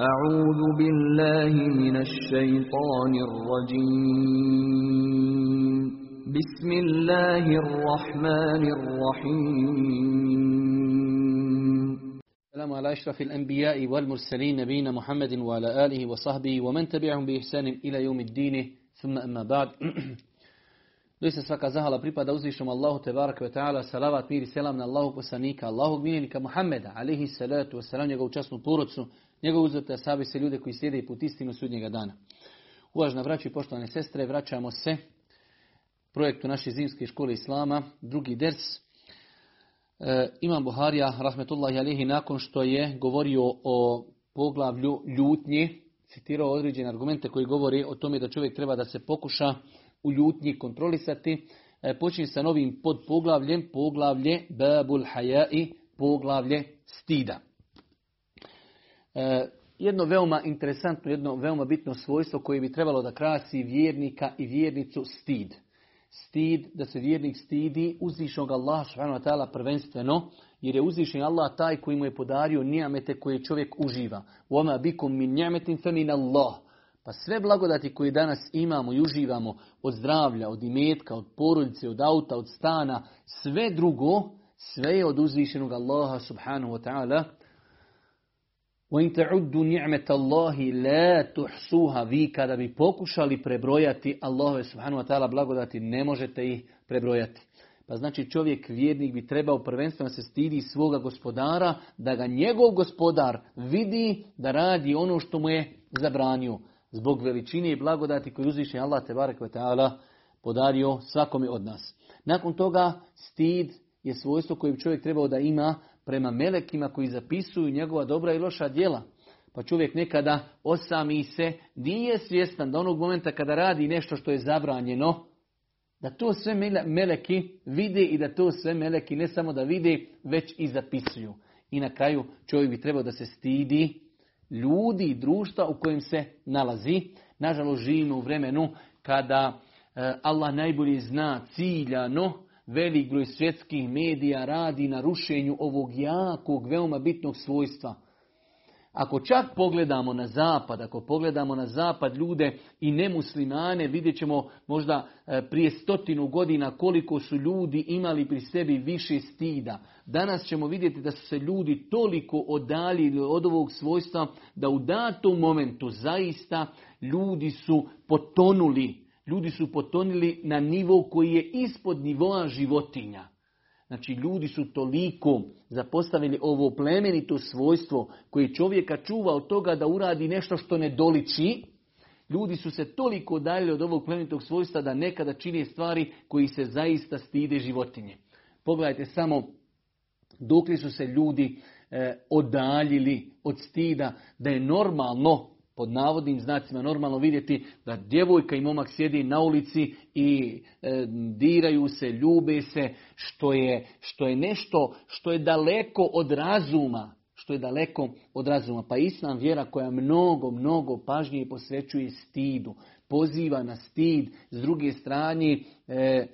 أعوذ بالله من الشيطان الرجيم بسم الله الرحمن الرحيم السلام على أشرف الأنبياء والمرسلين نبينا محمد وعلى آله وصحبه ومن تبعهم بإحسان إلى يوم الدين ثم أما بعد Doista svaka zahvala pripada uzvišom Allahu te baraka ta'ala, salavat, mir i selam na Allahu poslanika, Allahu miljenika Muhammeda, alihi salatu wasalam, njegovu časnu porodcu, njegovu uzvrte sabi se ljude koji slijede i put istinu sudnjega dana. Uvažna braći i poštovane sestre, vraćamo se projektu naše zimske škole Islama, drugi ders. E, Imam Buharija, rahmetullahi alihi, nakon što je govorio o poglavlju ljutnje, citirao određene argumente koji govori o tome da čovjek treba da se pokuša u ljutnji kontrolisati. E, počinje sa novim podpoglavljem, poglavlje Babul Haja'i, poglavlje stida. E, jedno veoma interesantno, jedno veoma bitno svojstvo koje bi trebalo da krasi vjernika i vjernicu stid. Stid, da se vjernik stidi uzvišnog Allah subhanahu prvenstveno, jer je uzvišen Allah taj koji mu je podario nijamete koje čovjek uživa. Oma bikum min min Allah. Pa sve blagodati koje danas imamo i uživamo od zdravlja, od imetka, od porodice, od auta, od stana, sve drugo, sve je od uzvišenog Allaha subhanahu wa ta'ala. وَإِن تَعُدُّ نِعْمَةَ اللَّهِ لَا تُحْسُوهَا Vi kada bi pokušali prebrojati Allahove subhanahu wa ta'ala blagodati, ne možete ih prebrojati. Pa znači čovjek vjernik bi trebao prvenstveno se stidi svoga gospodara, da ga njegov gospodar vidi da radi ono što mu je zabranio. Zbog veličine i blagodati koju uzviše Allah te barek ta'ala podario svakome od nas. Nakon toga stid je svojstvo koje bi čovjek trebao da ima prema melekima koji zapisuju njegova dobra i loša djela. Pa čovjek nekada osami se, nije svjestan da onog momenta kada radi nešto što je zabranjeno, da to sve meleki vide i da to sve meleki ne samo da vide, već i zapisuju. I na kraju čovjek bi trebao da se stidi ljudi i društva u kojem se nalazi. Nažalost živimo u vremenu kada Allah najbolje zna ciljano, velik broj svjetskih medija radi na rušenju ovog jakog, veoma bitnog svojstva. Ako čak pogledamo na zapad, ako pogledamo na zapad ljude i nemuslimane, vidjet ćemo možda prije stotinu godina koliko su ljudi imali pri sebi više stida. Danas ćemo vidjeti da su se ljudi toliko odaljili od ovog svojstva da u datom momentu zaista ljudi su potonuli. Ljudi su potonili na nivo koji je ispod nivoa životinja. Znači ljudi su toliko zapostavili ovo plemenito svojstvo koje čovjeka čuva od toga da uradi nešto što ne doliči. Ljudi su se toliko daljili od ovog plemenitog svojstva da nekada čine stvari koji se zaista stide životinje. Pogledajte samo dok su se ljudi e, odaljili od stida da je normalno pod navodnim znacima normalno vidjeti da djevojka i momak sjedi na ulici i e, diraju se, ljube se, što je, što je nešto što je daleko od razuma, što je daleko od razuma. Pa islam vjera koja mnogo, mnogo pažnje posvećuje stidu, poziva na stid, s druge strane e,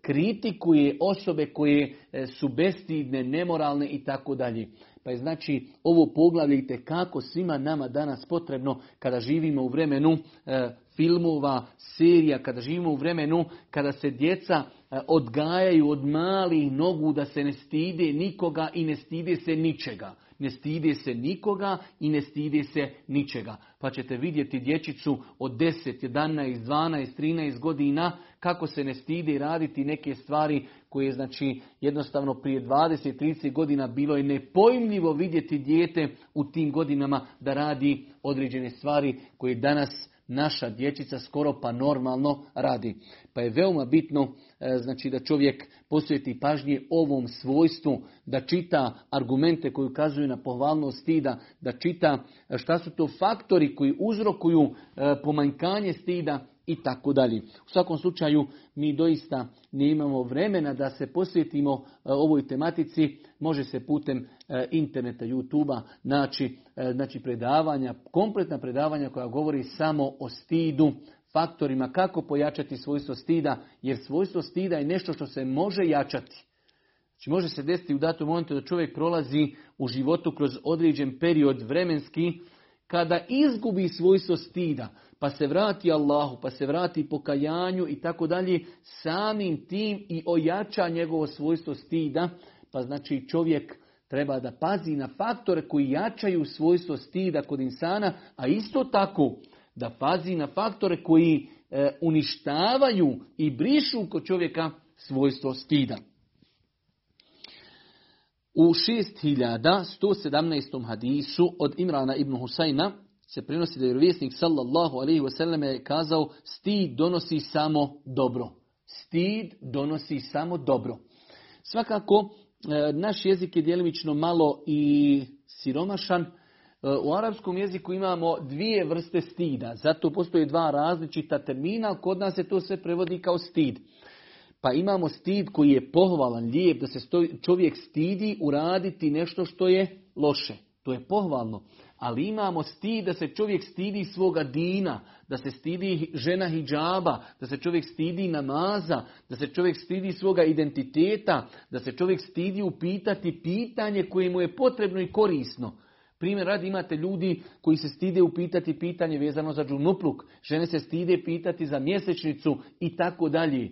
kritikuje osobe koje su bestidne, nemoralne i tako dalje. Pa je znači ovo poglavlje kako svima nama danas potrebno kada živimo u vremenu e, filmova, serija, kada živimo u vremenu kada se djeca e, odgajaju od malih nogu da se ne stide nikoga i ne stide se ničega. Ne stide se nikoga i ne stide se ničega. Pa ćete vidjeti dječicu od 10, 11, 12, 13 godina kako se ne stide raditi neke stvari koje znači jednostavno prije 20, 30 godina bilo je nepojmljivo vidjeti dijete u tim godinama da radi određene stvari koje danas naša dječica skoro pa normalno radi. Pa je veoma bitno znači da čovjek posvjeti pažnje ovom svojstvu, da čita argumente koji ukazuju na pohvalnost stida, da čita šta su to faktori koji uzrokuju pomanjkanje stida i tako dalje. U svakom slučaju mi doista ne imamo vremena da se posvetimo ovoj tematici, može se putem interneta, youtube naći znači predavanja, kompletna predavanja koja govori samo o stidu, faktorima kako pojačati svojstvo stida, jer svojstvo stida je nešto što se može jačati. Znači može se desiti u datom momentu da čovjek prolazi u životu kroz određen period vremenski kada izgubi svojstvo stida, pa se vrati Allahu, pa se vrati pokajanju i tako dalje, samim tim i ojača njegovo svojstvo stida, pa znači čovjek treba da pazi na faktore koji jačaju svojstvo stida kod insana, a isto tako da pazi na faktore koji e, uništavaju i brišu kod čovjeka svojstvo stida. U 6117. hadisu od Imrana ibn Husayna se prenosi da je vjerovjesnik sallallahu alaihi wasallam je kazao stid donosi samo dobro. Stid donosi samo dobro. Svakako, e, naš jezik je djelimično malo i siromašan. E, u arapskom jeziku imamo dvije vrste stida, zato postoje dva različita termina, kod nas se to sve prevodi kao stid. Pa imamo stid koji je pohvalan, lijep, da se čovjek stidi uraditi nešto što je loše. To je pohvalno. Ali imamo stid da se čovjek stidi svoga dina, da se stidi žena hijjaba, da se čovjek stidi namaza, da se čovjek stidi svoga identiteta, da se čovjek stidi upitati pitanje koje mu je potrebno i korisno. Primjer radi imate ljudi koji se stide upitati pitanje vezano za džunupluk, žene se stide pitati za mjesečnicu i tako dalje.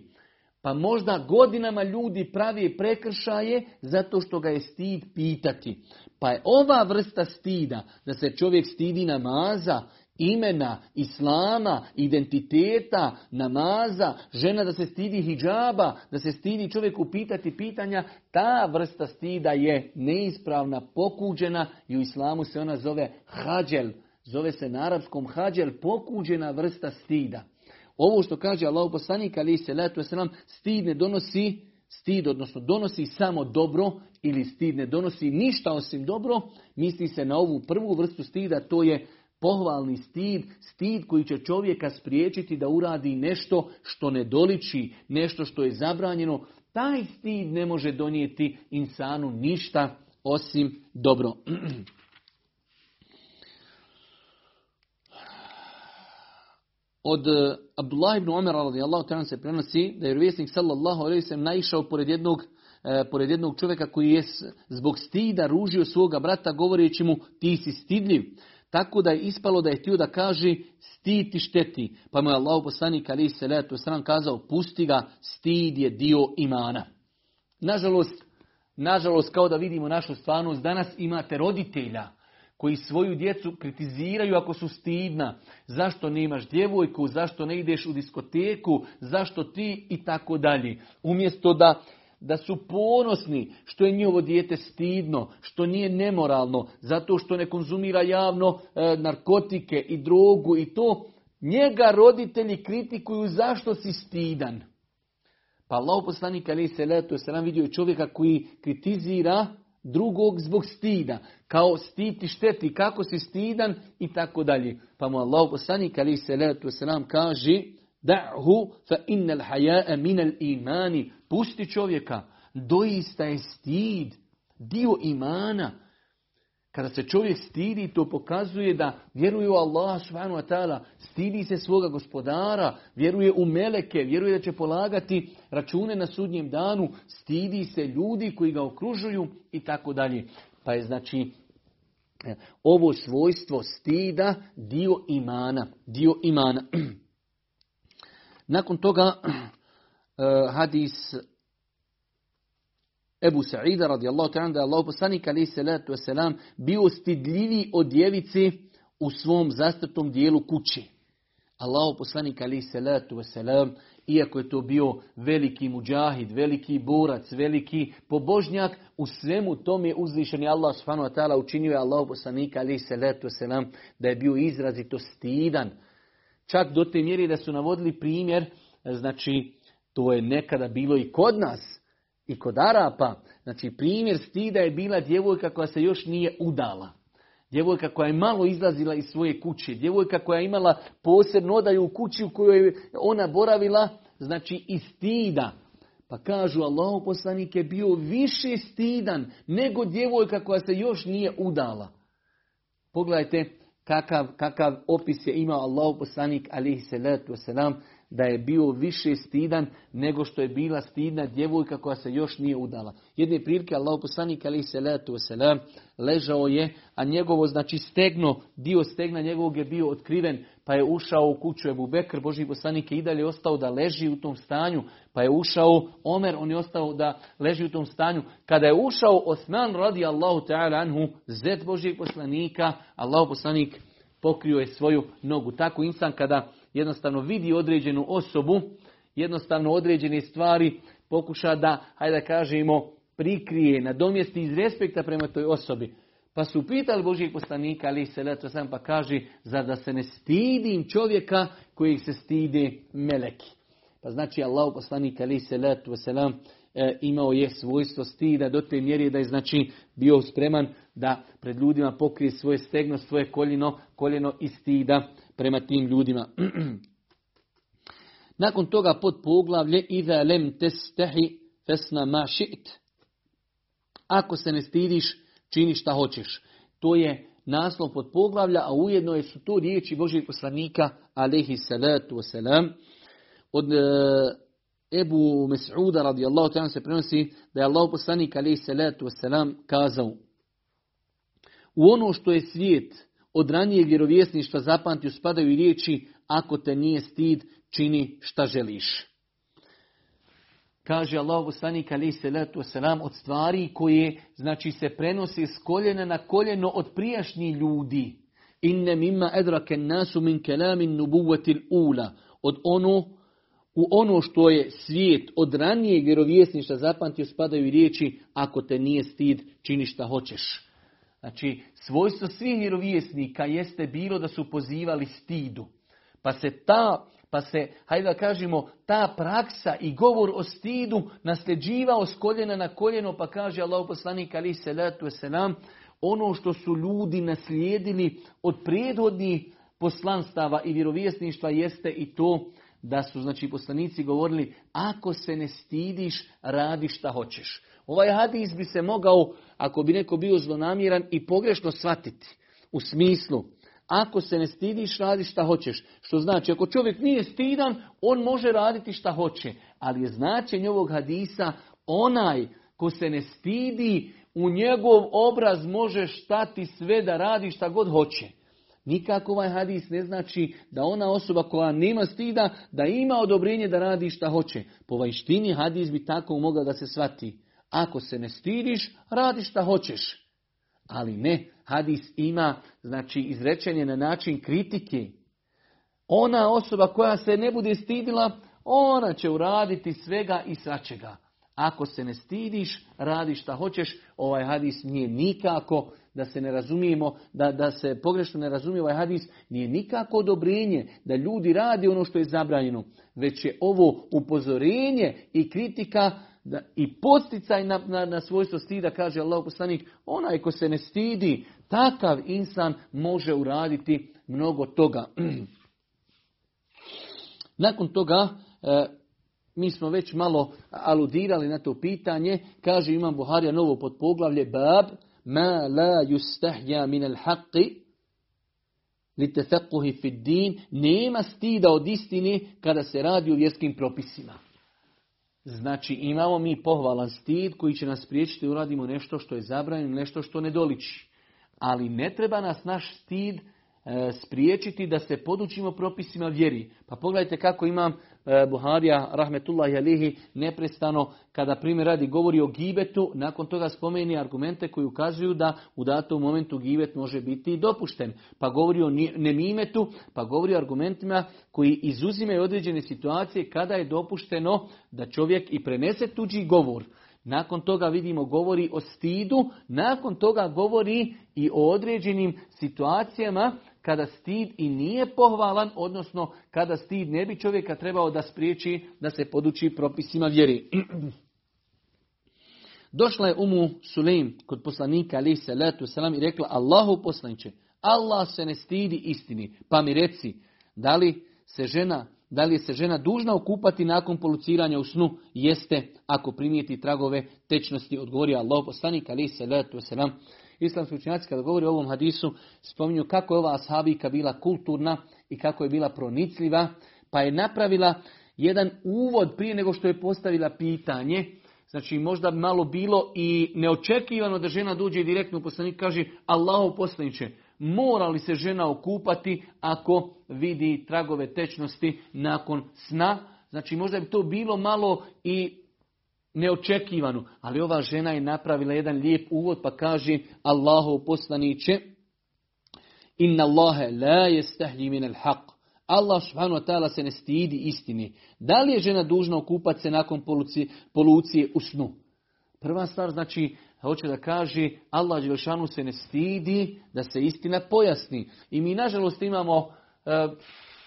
Pa možda godinama ljudi pravi prekršaje zato što ga je stid pitati. Pa je ova vrsta stida, da se čovjek stidi namaza, imena, islama, identiteta, namaza, žena da se stidi hijjaba, da se stidi čovjeku pitati pitanja, ta vrsta stida je neispravna, pokuđena i u islamu se ona zove hađel. Zove se na arapskom hađel, pokuđena vrsta stida. Ovo što kaže Allah poslanik ali se letu nam stid ne donosi stid, odnosno donosi samo dobro ili stid ne donosi ništa osim dobro, misli se na ovu prvu vrstu stida, to je pohvalni stid, stid koji će čovjeka spriječiti da uradi nešto što ne doliči, nešto što je zabranjeno. Taj stid ne može donijeti insanu ništa osim dobro. Od e, Abdullah ibn Umar radijallahu ta'ala se prenosi da je vjesnik sallallahu alejhi ve naišao pored jednog e, pored jednog čovjeka koji je zbog stida ružio svoga brata govoreći mu ti si stidljiv. Tako da je ispalo da je htio da kaže stid ti šteti. Pa mu je Allah poslanik ali se letu sram kazao pusti ga, stid je dio imana. Nažalost, nažalost kao da vidimo našu stvarnost, danas imate roditelja koji svoju djecu kritiziraju ako su stidna. Zašto nemaš djevojku, zašto ne ideš u diskoteku, zašto ti i tako dalje. Umjesto da, da su ponosni što je njihovo dijete stidno, što nije nemoralno, zato što ne konzumira javno e, narkotike i drogu i to, njega roditelji kritikuju zašto si stidan. Pa Allah poslanik ali se leto nam vidio čovjeka koji kritizira drugog zbog stida, kao stiti šteti, kako si stidan i tako dalje. Pa mu Allah poslanik ali se letu selam kaže da'hu fa innal haja'a minal imani. Pusti čovjeka, doista je stid, dio imana. Kada se čovjek stidi, to pokazuje da vjeruje u Allah subhanahu wa ta'ala, stidi se svoga gospodara, vjeruje u meleke, vjeruje da će polagati račune na sudnjem danu, stidi se ljudi koji ga okružuju i tako dalje. Pa je znači e, ovo svojstvo stida dio imana, dio imana. Nakon toga e, hadis Ebu Sa'ida radijallahu ta'ala da je Allah poslanik alaihi salatu wasalam bio stidljiviji od djevice u svom zastrtom dijelu kuće. Allah poslanik alaihi salatu wasalam, iako je to bio veliki muđahid, veliki borac, veliki pobožnjak, u svemu tome uzvišeni Allah subhanahu wa ta'ala učinio je Allah poslanik alaihi salatu wasalam da je bio izrazito stidan. Čak do te mjeri da su navodili primjer, znači to je nekada bilo i kod nas, i kod Arapa, znači primjer stida je bila djevojka koja se još nije udala. Djevojka koja je malo izlazila iz svoje kuće. Djevojka koja je imala posebno odaju u kući u kojoj je ona boravila, znači i stida. Pa kažu Allah poslanik je bio više stidan nego djevojka koja se još nije udala. Pogledajte kakav, kakav opis je imao Allah poslanik alihi salatu wasalam da je bio više stidan nego što je bila stidna djevojka koja se još nije udala. Jedne prilike Allah poslanik ali se letu selam ležao je, a njegovo znači stegno, dio stegna njegovog je bio otkriven, pa je ušao u kuću Ebu Bekr, Boži poslanik je i dalje ostao da leži u tom stanju, pa je ušao Omer, on je ostao da leži u tom stanju. Kada je ušao Osman radi Allahu ta'ala anhu, zet Božijeg poslanika, Allah poslanik pokrio je svoju nogu. Tako insan kada jednostavno vidi određenu osobu, jednostavno određene stvari pokuša da, hajde da kažemo, prikrije, nadomjesti iz respekta prema toj osobi. Pa su pitali Božijeg poslanika, ali se leto sam pa kaže, za da se ne stidim čovjeka kojeg se stide meleki. Pa znači Allah poslanik ali se letu selam e, imao je svojstvo stida do te mjere da je znači bio spreman da pred ljudima pokrije svoje stegno, svoje koljeno, koljeno i stida prema tim ljudima. Nakon toga pod poglavlje Iza lem testehi fesna ma šit. Ako se ne stidiš, čini šta hoćeš. To je naslov pod poglavlja, a ujedno je su to riječi Božih poslanika, alaihi salatu wasalam, od e, Ebu Mes'uda radijallahu ta'ala se prenosi da je Allah poslanik alaihi salatu wasalam kazao u ono što je svijet od ranijeg vjerovjesništva zapamtio spadaju riječi ako te nije stid, čini šta želiš. Kaže Allah poslanik alaihi salatu wasalam od stvari koje znači se prenosi s koljena na koljeno od prijašnjih ljudi. Inne mimma edrake nasu min kelamin nubuvatil ula. Od ono, u ono što je svijet od ranijeg vjerovjesništva zapamtio spadaju riječi ako te nije stid, čini šta hoćeš. Znači, svojstvo svih vjerovjesnika jeste bilo da su pozivali stidu. Pa se ta, pa se, hajde da kažemo, ta praksa i govor o stidu nasljeđivao s koljena na koljeno, pa kaže Allah poslanik ali se letu selam, ono što su ljudi naslijedili od prethodnih poslanstava i vjerovjesništva jeste i to da su znači poslanici govorili ako se ne stidiš, radi šta hoćeš. Ovaj hadis bi se mogao, ako bi neko bio zlonamjeran, i pogrešno shvatiti. U smislu, ako se ne stidiš, radi šta hoćeš. Što znači, ako čovjek nije stidan, on može raditi šta hoće. Ali je značenje ovog hadisa, onaj ko se ne stidi, u njegov obraz može štati sve da radi šta god hoće. Nikako ovaj hadis ne znači da ona osoba koja nema stida, da ima odobrenje da radi šta hoće. Po vanjštini hadis bi tako mogao da se shvati. Ako se ne stidiš, radi šta hoćeš. Ali ne, hadis ima, znači, izrečenje na način kritike. Ona osoba koja se ne bude stidila, ona će uraditi svega i svačega. Ako se ne stidiš, radi šta hoćeš, ovaj hadis nije nikako, da se ne razumijemo, da, da se pogrešno ne razumije ovaj hadis, nije nikako odobrenje da ljudi radi ono što je zabranjeno, već je ovo upozorenje i kritika da, i posticaj na, na, na svojstvo stida, kaže Allah poslanik, onaj ko se ne stidi, takav insan može uraditi mnogo toga. Nakon toga, e, mi smo već malo aludirali na to pitanje, kaže Imam Buharija novo pod poglavlje, bab, ma la yustahja min al haqqi, li fid din, nema stida od istine kada se radi o vjerskim propisima. Znači imamo mi pohvalan stid koji će nas spriječiti da uradimo nešto što je zabranjeno, nešto što ne doliči. Ali ne treba nas naš stid spriječiti da se podučimo propisima vjeri. Pa pogledajte kako imam e, Buharija, rahmetullahi alihi, neprestano, kada primjer radi govori o gibetu, nakon toga spomeni argumente koji ukazuju da u datom momentu gibet može biti dopušten. Pa govori o nemimetu, pa govori o argumentima koji izuzimaju određene situacije kada je dopušteno da čovjek i prenese tuđi govor. Nakon toga vidimo govori o stidu, nakon toga govori i o određenim situacijama kada stid i nije pohvalan, odnosno kada stid ne bi čovjeka trebao da spriječi da se poduči propisima vjeri. Došla je Umu Sulejm kod poslanika ali se letu selam i rekla Allahu poslaniće, Allah se ne stidi istini, pa mi reci, da li se žena da li je se žena dužna okupati nakon poluciranja u snu? Jeste, ako primijeti tragove tečnosti, odgovorio Allah poslanik, ali se letu selam. Islamski učenjaci kada govori o ovom hadisu spominju kako je ova ashabika bila kulturna i kako je bila pronicljiva, pa je napravila jedan uvod prije nego što je postavila pitanje. Znači možda malo bilo i neočekivano da žena dođe direktno u poslanik kaže Allahu poslaniće, mora li se žena okupati ako vidi tragove tečnosti nakon sna? Znači možda bi to bilo malo i neočekivano, ali ova žena je napravila jedan lijep uvod pa kaže Allahu poslaniće Inna Allahe la jestahji min al haq. Allah subhanahu wa ta'ala se ne stidi istini. Da li je žena dužna okupati se nakon polucije, polucije u snu? Prva stvar znači, hoće da kaže, Allah Đelšanu se ne stidi da se istina pojasni. I mi nažalost imamo e,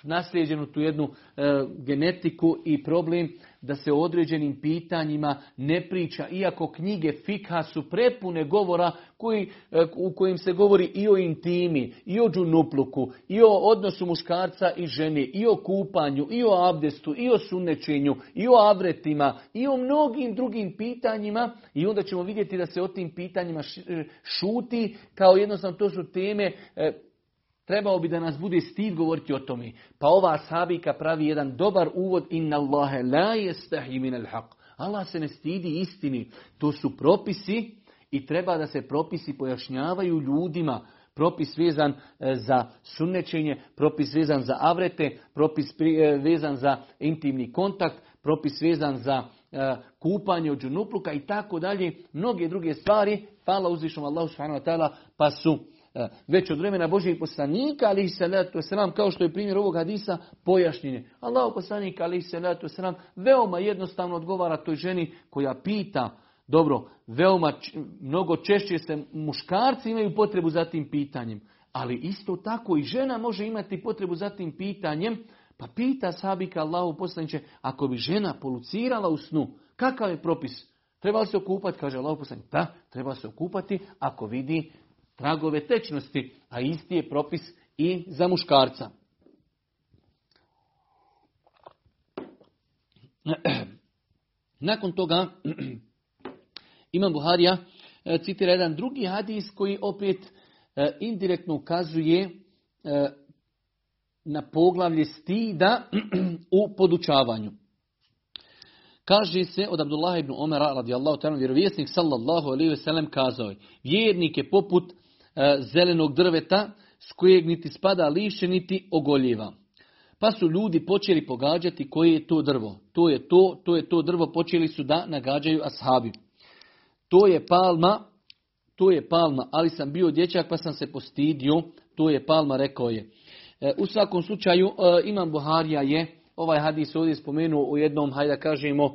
naslijeđenu tu jednu e, genetiku i problem da se o određenim pitanjima ne priča, iako knjige fikha su prepune govora koji, e, u kojim se govori i o intimi, i o džunupluku, i o odnosu muškarca i žene, i o kupanju, i o abdestu, i o sunnečenju, i o avretima, i o mnogim drugim pitanjima. I onda ćemo vidjeti da se o tim pitanjima e, šuti kao jednostavno to su teme Trebao bi da nas bude stid govoriti o tome. Pa ova sabika pravi jedan dobar uvod. Inna Allahe la jestahi min al haq. Allah se ne stidi istini. To su propisi i treba da se propisi pojašnjavaju ljudima. Propis vezan e, za sunnečenje, propis vezan za avrete, propis e, vezan za intimni kontakt, propis vezan za e, kupanje od džunupluka i tako dalje. Mnoge druge stvari, hvala uzvišom Allahu subhanahu wa ta'ala, pa su već od vremena Božijeg poslanika, ali se selam, kao što je primjer ovog hadisa, pojašnjenje. Allah poslanik, ali se selam, veoma jednostavno odgovara toj ženi koja pita, dobro, veoma mnogo češće se muškarci imaju potrebu za tim pitanjem, ali isto tako i žena može imati potrebu za tim pitanjem, pa pita sabika Allahu poslaniće, ako bi žena polucirala u snu, kakav je propis? Treba li se okupati? Kaže Allah poslanik, da, treba se okupati ako vidi tragove tečnosti, a isti je propis i za muškarca. Nakon toga Imam Buharija e, citira jedan drugi hadis koji opet e, indirektno ukazuje e, na poglavlje stida u podučavanju. Kaže se od Abdullah ibn Omara radijallahu ta'ala vjerovjesnik sallallahu alejhi ve sellem kazao je: Vjernik je poput zelenog drveta s kojeg niti spada lišće niti ogoljeva. Pa su ljudi počeli pogađati koje je to drvo. To je to, to je to drvo, počeli su da nagađaju ashabi. To je palma, to je palma, ali sam bio dječak pa sam se postidio, to je palma, rekao je. E, u svakom slučaju, e, Imam Buharija je ovaj hadis ovdje spomenuo u jednom, hajde da kažemo,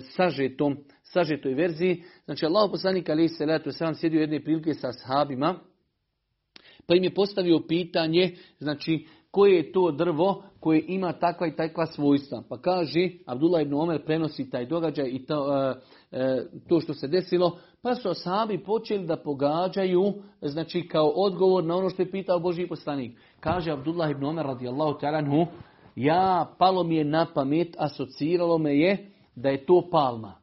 sažetom, sažetoj verziji. Znači, Allah poslanik ali se letu sam sjedio jedne prilike sa ashabima, pa im je postavio pitanje, znači, koje je to drvo koje ima takva i takva svojstva. Pa kaže, Abdullah ibn Omer prenosi taj događaj i to, e, e, to što se desilo, pa su sahabi počeli da pogađaju, znači kao odgovor na ono što je pitao Boži poslanik. Kaže Abdullah ibn Omer radijallahu ta'ala ja palo mi je na pamet, asociralo me je da je to palma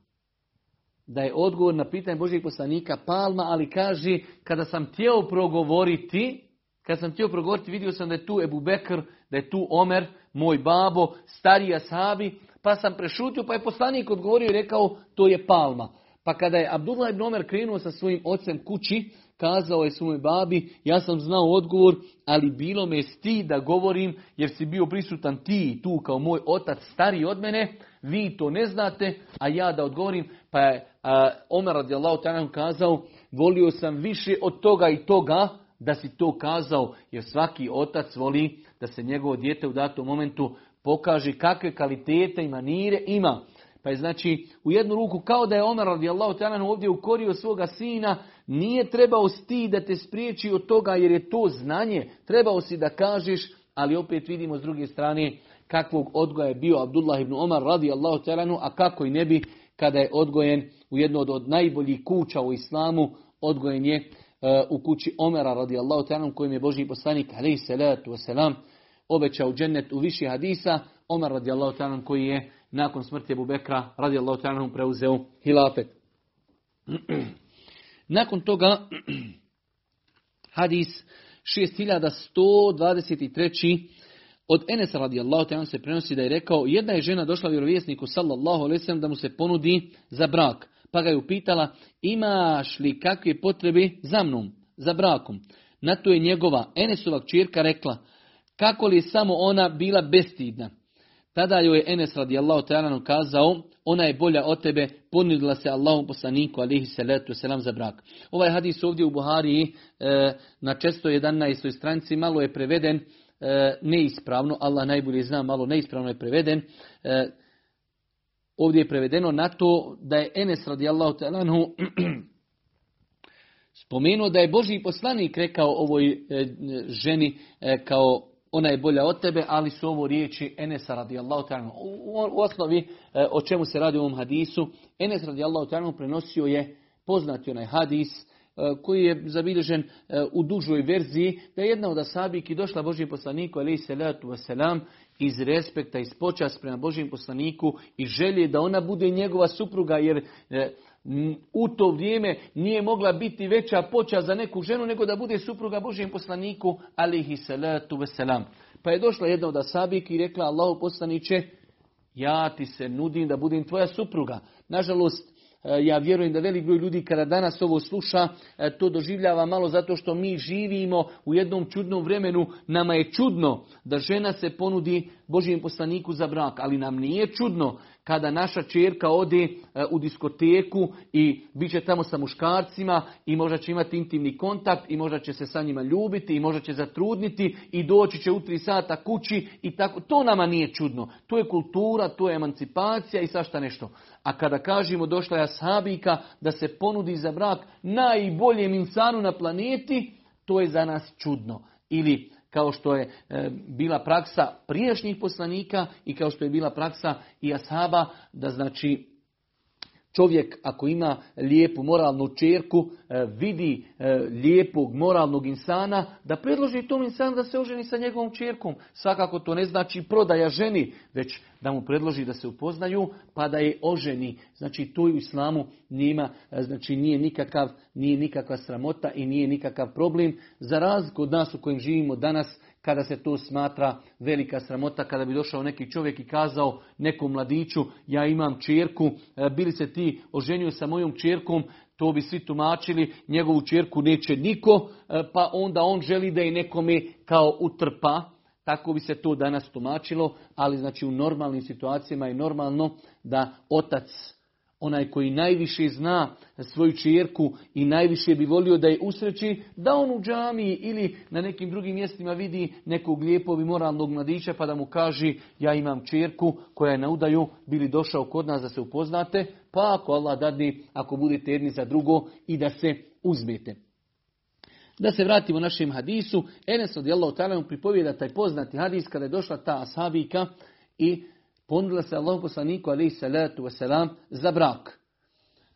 da je odgovor na pitanje Božih poslanika palma, ali kaže, kada sam htio progovoriti, kad sam htio progovoriti, vidio sam da je tu Ebu Bekr, da je tu Omer, moj babo, starija sahabi, pa sam prešutio, pa je poslanik odgovorio i rekao, to je palma. Pa kada je Abdullah ibn Omer krenuo sa svojim ocem kući, kazao je svojoj babi, ja sam znao odgovor, ali bilo me sti da govorim, jer si bio prisutan ti tu kao moj otac stariji od mene, vi to ne znate, a ja da odgovorim, pa je Omer radijallahu ta'ala kazao, volio sam više od toga i toga da si to kazao, jer svaki otac voli da se njegovo dijete u datom momentu pokaže kakve kvalitete i manire ima. Pa je znači u jednu ruku kao da je Omer radijallahu ta'ala ovdje ukorio svoga sina, nije trebao sti da te spriječi od toga jer je to znanje. Trebao si da kažeš, ali opet vidimo s druge strane kakvog odgoja je bio Abdullah ibn Omar radijallahu ta'ala a kako i ne bi kada je odgojen u jednu od, najboljih kuća u islamu, odgojen je e, u kući Omera radijallahu ta'ala kojim je Boži poslanik alaihi salatu wasalam obećao džennet u više hadisa, Omer radijallahu ta'ala koji je nakon smrti Abu Bekra radijallahu ta'ala preuzeo hilafet. nakon toga hadis 6123. Od Enesa radijallahu ta'ala se prenosi da je rekao, jedna je žena došla vjerovjesniku sallallahu alejhi da mu se ponudi za brak. Pa ga je upitala, imaš li kakve potrebe za mnom, za brakom? Na to je njegova Enesova čirka rekla, kako li je samo ona bila bestidna. Tada joj je Enes radijallahu ta'ala kazao, ona je bolja od tebe, ponudila se Allahom poslaniku alihi salatu selam za brak. Ovaj hadis ovdje u Buhariji e, na 611. stranici malo je preveden neispravno, Allah najbolje zna, malo neispravno je preveden. E, ovdje je prevedeno na to da je Enes radijallahu ta'ala spomenuo da je Boži poslanik rekao ovoj ženi kao ona je bolja od tebe, ali su ovo riječi Enesa radijallahu ta'ala. U, osnovi e, o čemu se radi u ovom hadisu, Enes radijallahu ta'ala prenosio je poznati onaj hadis e, koji je zabilježen e, u dužoj verziji, da je jedna od asabiki došla Božijem poslaniku, ali salatu wasalam, iz respekta, iz počas prema Božijem poslaniku i želje da ona bude njegova supruga, jer u to vrijeme nije mogla biti veća poča za neku ženu nego da bude supruga Božijem poslaniku alihi salatu veselam. Pa je došla jedna od asabiki i rekla Allahu poslaniće ja ti se nudim da budem tvoja supruga. Nažalost, E, ja vjerujem da velik broj ljudi kada danas ovo sluša, e, to doživljava malo zato što mi živimo u jednom čudnom vremenu. Nama je čudno da žena se ponudi Božijem poslaniku za brak, ali nam nije čudno kada naša čerka ode e, u diskoteku i bit će tamo sa muškarcima i možda će imati intimni kontakt i možda će se sa njima ljubiti i možda će zatrudniti i doći će u tri sata kući i tako. To nama nije čudno. To je kultura, to je emancipacija i svašta nešto. A kada kažemo došla je ashabika da se ponudi za brak najboljem insanu na planeti, to je za nas čudno. Ili kao što je e, bila praksa prijašnjih poslanika i kao što je bila praksa i ashaba, da znači čovjek ako ima lijepu moralnu čerku, e, vidi e, lijepog moralnog insana, da predloži tom insanu da se oženi sa njegovom čerkom. Svakako to ne znači prodaja ženi, već da mu predloži da se upoznaju, pa da je oženi. Znači to u islamu nima, e, znači nije nikakav, nije nikakva sramota i nije nikakav problem. Za razliku od nas u kojem živimo danas, kada se to smatra velika sramota, kada bi došao neki čovjek i kazao nekom mladiću, ja imam čerku, e, bili se ti oženio sa mojom čerkom, to bi svi tumačili, njegovu čerku neće niko, e, pa onda on želi da je nekome kao utrpa, tako bi se to danas tumačilo, ali znači u normalnim situacijama je normalno da otac onaj koji najviše zna svoju čerku i najviše bi volio da je usreći, da on u džamiji ili na nekim drugim mjestima vidi nekog lijepog i moralnog mladića pa da mu kaže ja imam čerku koja je na udaju, bili došao kod nas da se upoznate, pa ako Allah dadne, ako budete jedni za drugo i da se uzmete. Da se vratimo našem hadisu, Enes od ta'ala pripovijeda taj poznati hadis kada je došla ta ashabika i ponudila se Allahu poslaniku alaihi salatu wasalam za brak.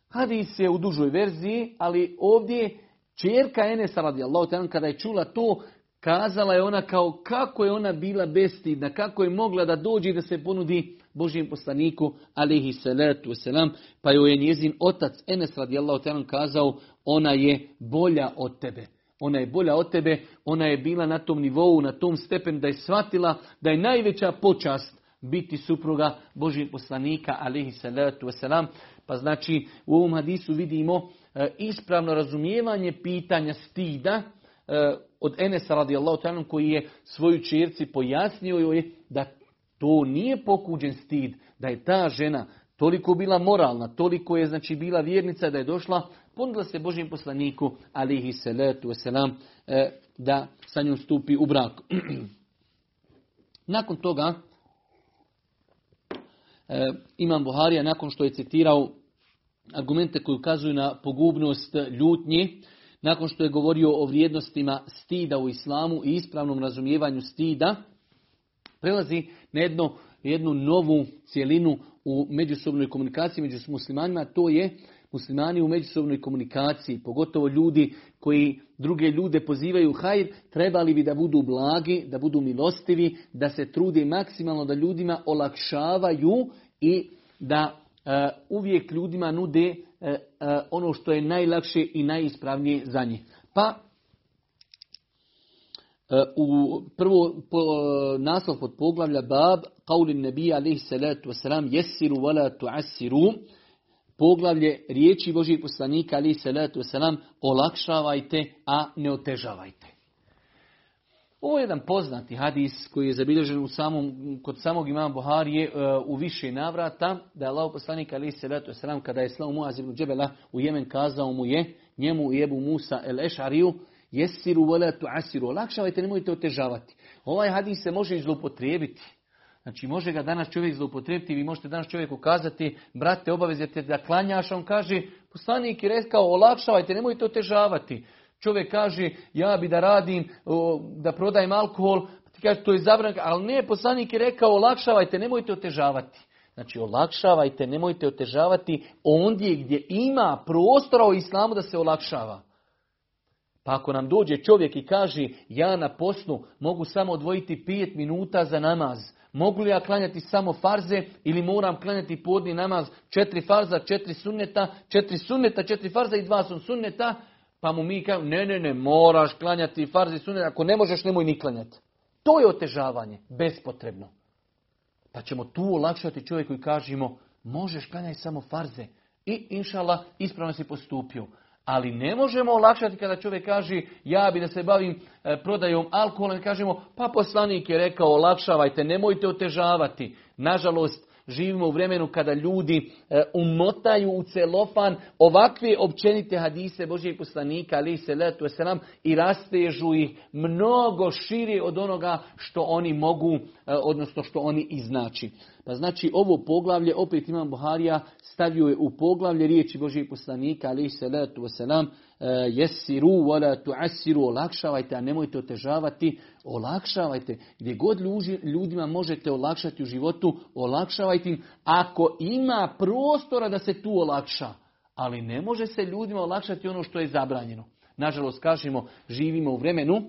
Hadis je u dužoj verziji, ali ovdje čerka Enesa radijallahu ta'ala kada je čula to, kazala je ona kao kako je ona bila bestidna, kako je mogla da dođe da se ponudi Božijem poslaniku alaihi salatu wasalam, pa joj je njezin otac Enes radijallahu ta'ala kazao ona je bolja od tebe. Ona je bolja od tebe, ona je bila na tom nivou, na tom stepenu da je shvatila da je najveća počast biti supruga Božijeg poslanika, alihi salatu wasalam. Pa znači u ovom hadisu vidimo e, ispravno razumijevanje pitanja stida e, od Enesa radijallahu ta'ala koji je svoju čerci pojasnio joj da to nije pokuđen stid, da je ta žena toliko bila moralna, toliko je znači bila vjernica da je došla, ponudila se Božijem poslaniku, alihi salatu wasalam, e, da sa njom stupi u brak. Nakon toga, Imam Buharija nakon što je citirao argumente koji ukazuju na pogubnost ljutnje, nakon što je govorio o vrijednostima stida u islamu i ispravnom razumijevanju stida, prelazi na jedno, jednu novu cjelinu u međusobnoj komunikaciji među muslimanima, to je muslimani u međusobnoj komunikaciji, pogotovo ljudi koji druge ljude pozivaju hajr, trebali bi da budu blagi, da budu milostivi, da se trude maksimalno da ljudima olakšavaju i da e, uvijek ljudima nude e, e, ono što je najlakše i najispravnije za njih. Pa E, u prvo po, naslov pod poglavlja Bab, Qaulin Nebija alaihi salatu wasalam, jesiru wala tu'asiru, poglavlje riječi Božih poslanika alaihi salatu wasalam, olakšavajte, a ne otežavajte. Ovo je jedan poznati hadis koji je zabilježen u samom, kod samog imama Buharije e, u više navrata, da je Allah poslanik alaihi salatu wasalam, kada je slao Muaz ibn Džebela u Jemen, kazao mu je, njemu i Ebu Musa el Ešariju, Jesiru vela asiru. Olakšavajte, nemojte otežavati. Ovaj hadis se može zloupotrijebiti. Znači može ga danas čovjek zloupotrijebiti, vi možete danas čovjeku kazati, brate, obavezete da klanjaš, on kaže, poslanik je rekao, olakšavajte, nemojte otežavati. Čovjek kaže, ja bi da radim, da prodajem alkohol, ti kaže, to je zabranjeno, ali ne, poslanik je rekao, olakšavajte, nemojte otežavati. Znači, olakšavajte, nemojte otežavati ondje gdje ima prostora u islamu da se olakšava. Pa ako nam dođe čovjek i kaže ja na posnu mogu samo odvojiti pet minuta za namaz, mogu li ja klanjati samo farze ili moram klanjati podni namaz četiri farza, četiri sunneta, četiri sunneta, četiri farza i dva sun sunneta, pa mu mi kažemo ne, ne, ne, moraš klanjati farze i sunneta, ako ne možeš nemoj ni klanjati. To je otežavanje, bespotrebno. Pa ćemo tu olakšati čovjeku i kažemo možeš klanjati samo farze i inšala ispravno si postupio. Ali ne možemo olakšati kada čovjek kaže ja bi da se bavim e, prodajom alkohola i kažemo pa poslanik je rekao olakšavajte, nemojte otežavati. Nažalost, živimo u vremenu kada ljudi e, umotaju u celofan ovakve općenite hadise Božijeg poslanika ali se letu selam i rastežu ih mnogo šire od onoga što oni mogu, e, odnosno što oni iznači. Pa znači ovo poglavlje, opet imam Buharija, stavio je u poglavlje riječi Božijeg poslanika, ali se letu wasalam, e, jesiru, wala tuasiru, olakšavajte, a nemojte otežavati, olakšavajte. Gdje god ljudima možete olakšati u životu, olakšavajte im, ako ima prostora da se tu olakša. Ali ne može se ljudima olakšati ono što je zabranjeno. Nažalost, kažemo, živimo u vremenu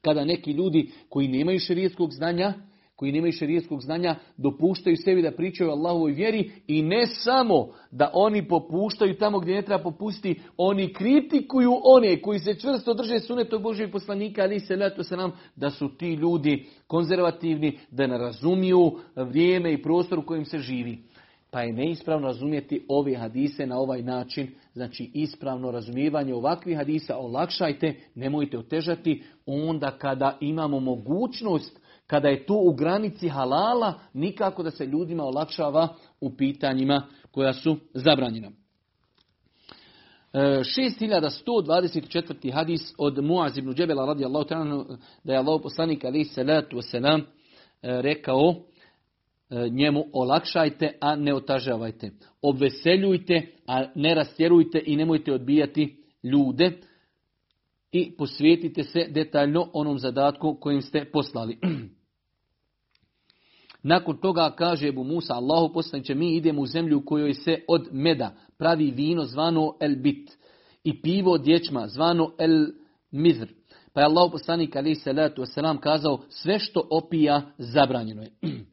kada neki ljudi koji nemaju širijetskog znanja, koji nemaju šerijskog znanja dopuštaju sebi da pričaju o Allahovoj vjeri i ne samo da oni popuštaju tamo gdje ne treba popustiti, oni kritikuju one koji se čvrsto drže sunetog Božeg poslanika, ali se leto se nam da su ti ljudi konzervativni, da ne razumiju vrijeme i prostor u kojem se živi. Pa je neispravno razumjeti ove hadise na ovaj način, znači ispravno razumijevanje ovakvih hadisa, olakšajte, nemojte otežati, onda kada imamo mogućnost kada je to u granici halala, nikako da se ljudima olakšava u pitanjima koja su zabranjena. 6124. E, hadis od Muaz ibn Džebela radijallahu ta'ala da je Allah poslanik alaihi salatu wasalam e, rekao e, njemu olakšajte, a ne otažavajte. Obveseljujte, a ne rastjerujte i nemojte odbijati ljude i posvijetite se detaljno onom zadatku kojim ste poslali. Nakon toga kaže Ebu Musa, Allahu poslaniće, mi idemo u zemlju u kojoj se od meda pravi vino zvano el bit i pivo od dječma zvano el mizr. Pa je Allah poslanik ali salatu wasalam kazao sve što opija zabranjeno je.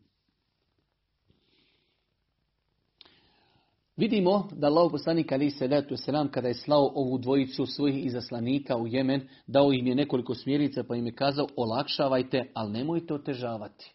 Vidimo da Allah poslanik ali salatu wasalam kada je slao ovu dvojicu svojih izaslanika u Jemen, dao im je nekoliko smjerica pa im je kazao olakšavajte, ali nemojte otežavati.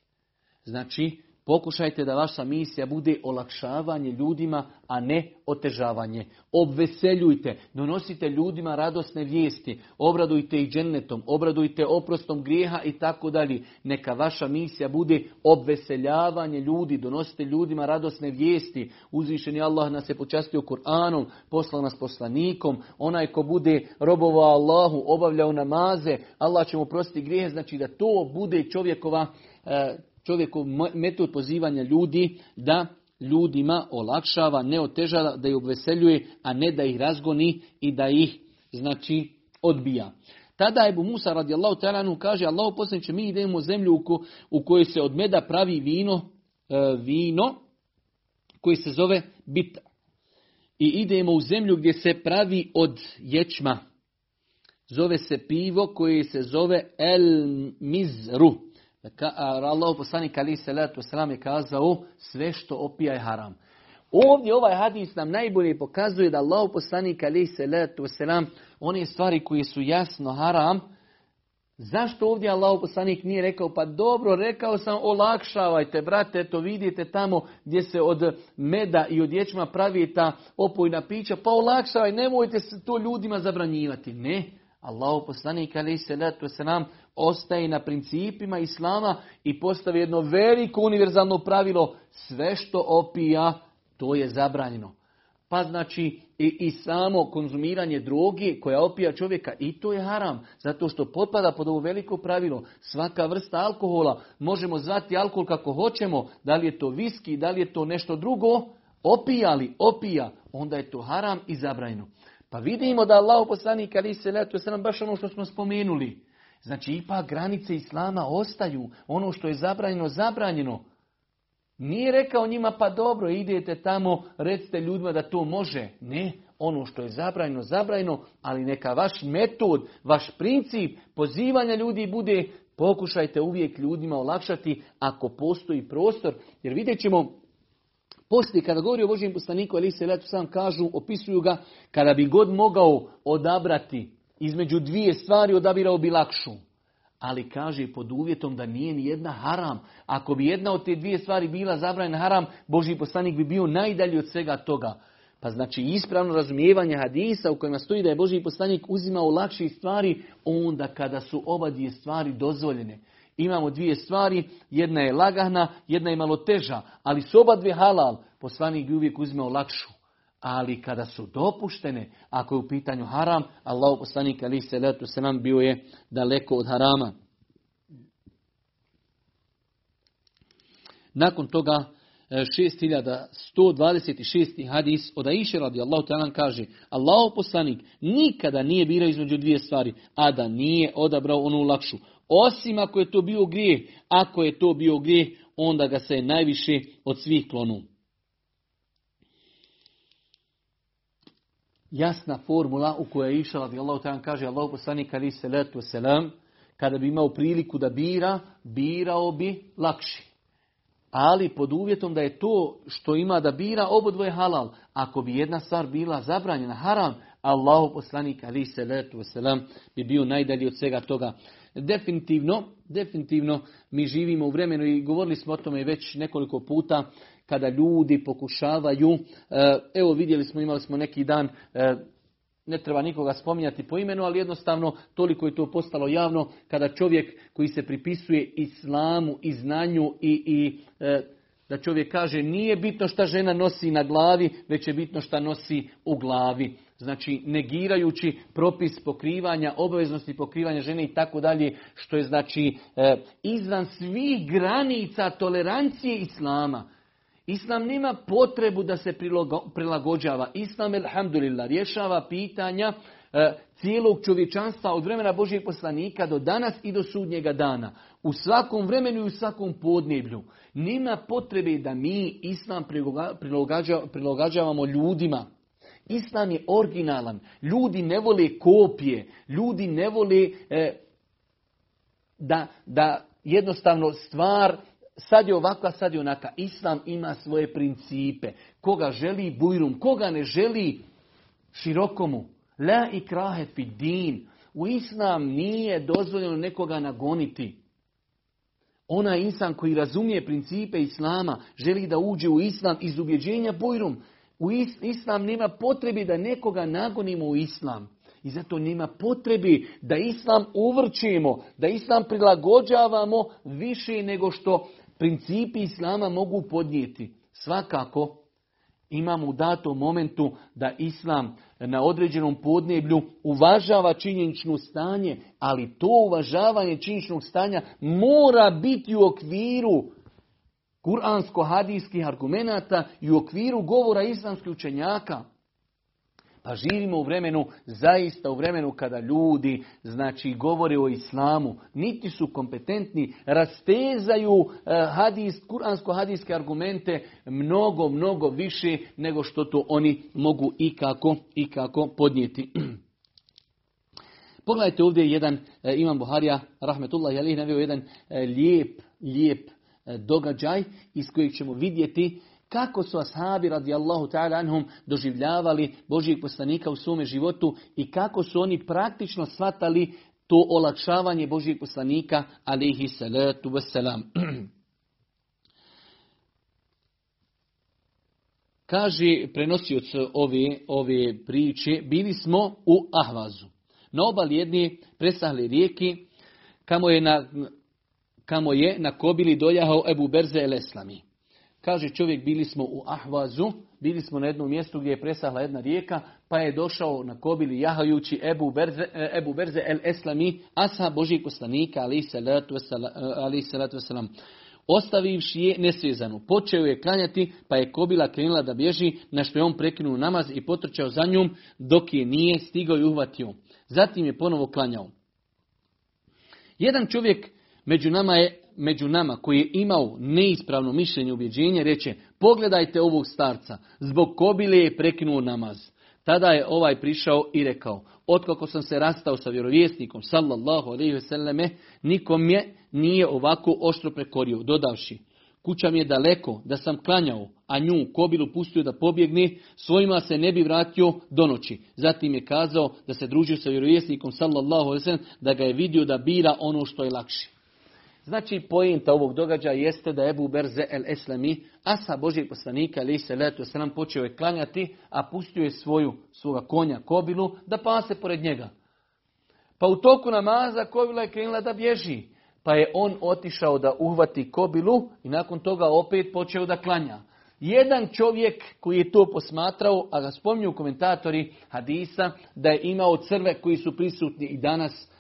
Znači, pokušajte da vaša misija bude olakšavanje ljudima, a ne otežavanje. Obveseljujte, donosite ljudima radosne vijesti, obradujte ih džennetom, obradujte oprostom grijeha i tako dalje. Neka vaša misija bude obveseljavanje ljudi, donosite ljudima radosne vijesti. Uzvišeni Allah nas je počastio Kur'anom, poslao nas poslanikom, onaj ko bude robovao Allahu, obavljao namaze, Allah će mu prostiti grijehe, znači da to bude čovjekova e, čovjekov metod pozivanja ljudi da ljudima olakšava, ne otežava, da ih obveseljuje, a ne da ih razgoni i da ih znači odbija. Tada Ebu Musa radijallahu ta'ala kaže Allah poslaniče mi idemo u zemlju u kojoj se od meda pravi vino, e, vino koji se zove bita. I idemo u zemlju gdje se pravi od ječma. Zove se pivo koje se zove el mizru. Allah poslanik ali salatu wasalam je kazao sve što opija je haram. Ovdje ovaj hadis nam najbolje pokazuje da Allah poslanik ali salatu wasalam one stvari koje su jasno haram, Zašto ovdje Allah poslanik nije rekao, pa dobro, rekao sam, olakšavajte, brate, to vidite tamo gdje se od meda i od ječma pravi ta opojna pića, pa olakšavaj, nemojte se to ljudima zabranjivati. Ne, Allah poslanik ali se letu se ostaje na principima Islama i postavi jedno veliko univerzalno pravilo, sve što opija, to je zabranjeno. Pa znači i, i samo konzumiranje droge koja opija čovjeka i to je haram. Zato što potpada pod ovo veliko pravilo. Svaka vrsta alkohola možemo zvati alkohol kako hoćemo. Da li je to viski, da li je to nešto drugo. Opija li, opija. Onda je to haram i zabranjeno. Pa vidimo da Allah poslanik ali se nam baš ono što smo spomenuli. Znači ipak granice Islama ostaju. Ono što je zabranjeno, zabranjeno. Nije rekao njima pa dobro idete tamo, recite ljudima da to može. Ne, ono što je zabranjeno, zabranjeno, ali neka vaš metod, vaš princip pozivanja ljudi bude pokušajte uvijek ljudima olakšati ako postoji prostor. Jer vidjet ćemo, poslije kada govori o Božijem poslaniku, ali se sam kažu, opisuju ga, kada bi god mogao odabrati između dvije stvari, odabirao bi lakšu ali kaže pod uvjetom da nije ni jedna haram. Ako bi jedna od te dvije stvari bila zabranjena haram, Boži poslanik bi bio najdalji od svega toga. Pa znači ispravno razumijevanje hadisa u kojima stoji da je Boži poslanik uzimao lakše stvari onda kada su oba dvije stvari dozvoljene. Imamo dvije stvari, jedna je lagana, jedna je malo teža, ali su oba dvije halal, poslanik bi uvijek uzimao lakšu. Ali kada su dopuštene, ako je u pitanju haram, Allah poslanik ali se letu se nam bio je daleko od harama. Nakon toga 6126. E, hadis od Aisha radijallahu ta'ala kaže Allah poslanik nikada nije birao između dvije stvari, a da nije odabrao onu lakšu. Osim ako je to bio grijeh, ako je to bio grijeh, onda ga se najviše od svih klonu. Jasna formula u kojoj je išla, Allah ta'ala kaže, Allah poslanik ali se selam, kada bi imao priliku da bira, birao bi lakši. Ali pod uvjetom da je to što ima da bira obodvoje halal. Ako bi jedna stvar bila zabranjena haram, Allahu poslanik ali se selam bi bio najdalji od svega toga. Definitivno, definitivno mi živimo u vremenu i govorili smo o tome već nekoliko puta kada ljudi pokušavaju, e, evo vidjeli smo, imali smo neki dan, e, ne treba nikoga spominjati po imenu, ali jednostavno toliko je to postalo javno kada čovjek koji se pripisuje islamu i znanju i, i e, da čovjek kaže nije bitno šta žena nosi na glavi, već je bitno šta nosi u glavi. Znači negirajući propis pokrivanja, obaveznosti pokrivanja žene i tako dalje, što je znači izvan svih granica tolerancije islama. Islam nema potrebu da se prilagođava. Islam, alhamdulillah, rješava pitanja e, cijelog čovječanstva od vremena Božijeg poslanika do danas i do sudnjega dana. U svakom vremenu i u svakom podneblju. Nema potrebe da mi Islam prilagođavamo ljudima. Islam je originalan. Ljudi ne vole kopije. Ljudi ne vole e, da, da jednostavno stvar sad je ovakva, sad je onaka. Islam ima svoje principe. Koga želi bujrum, koga ne želi širokomu. La ikrahe fi din. U Islam nije dozvoljeno nekoga nagoniti. Ona insan koji razumije principe Islama, želi da uđe u Islam iz ubjeđenja bujrum. U Islam nema potrebi da nekoga nagonimo u Islam. I zato nema potrebi da Islam uvrćemo, da Islam prilagođavamo više nego što principi Islama mogu podnijeti. Svakako imamo u datom momentu da Islam na određenom podneblju uvažava činjenično stanje, ali to uvažavanje činjeničnog stanja mora biti u okviru kuransko-hadijskih argumenata i u okviru govora islamskih učenjaka. Pa živimo u vremenu, zaista u vremenu kada ljudi, znači, govore o islamu, niti su kompetentni, rastezaju eh, hadis, kuransko-hadijske argumente mnogo, mnogo više nego što to oni mogu ikako, ikako podnijeti. Pogledajte ovdje jedan, eh, Imam Buharija, rahmetullah, je navio jedan eh, lijep, lijep događaj iz kojeg ćemo vidjeti kako su ashabi radijallahu ta'ala anhum doživljavali Božijeg poslanika u svome životu i kako su oni praktično shvatali to olakšavanje Božijeg poslanika, alihi salatu wasalam. Kaže prenosioc ove, ove priče, bili smo u Ahvazu. Na obali jedne presahli rijeki, kamo je na, kamo je na kobili dojahao Ebu Berze el Eslami. Kaže čovjek, bili smo u Ahvazu, bili smo na jednom mjestu gdje je presahla jedna rijeka, pa je došao na kobili jahajući Ebu Berze, Ebu Berze el Eslami, asa Božijeg poslanika, ali salatu wasalam. Ostavivši je nesvezanu, počeo je klanjati, pa je kobila krenula da bježi, na što je on prekinuo namaz i potrčao za njom, dok je nije stigao i uhvatio. Zatim je ponovo klanjao. Jedan čovjek među nama je među nama koji je imao neispravno mišljenje ubjeđenje reče pogledajte ovog starca, zbog kobile je prekinuo namaz. Tada je ovaj prišao i rekao, otkako sam se rastao sa vjerovjesnikom, sallallahu alaihi veseleme, nikom je nije ovako oštro prekorio, dodavši, kuća mi je daleko, da sam klanjao, a nju kobilu pustio da pobjegne, svojima se ne bi vratio do noći. Zatim je kazao da se družio sa vjerovjesnikom, sallallahu alaihi veselem, da ga je vidio da bira ono što je lakše. Znači, pojenta ovog događaja jeste da Ebu Berze el Eslami, asa Božijeg poslanika, ali se letu se nam počeo je klanjati, a pustio je svoju, svoga konja kobilu da pase pored njega. Pa u toku namaza kobila je krenula da bježi. Pa je on otišao da uhvati kobilu i nakon toga opet počeo da klanja. Jedan čovjek koji je to posmatrao, a ga spominju komentatori hadisa, da je imao crve koji su prisutni i danas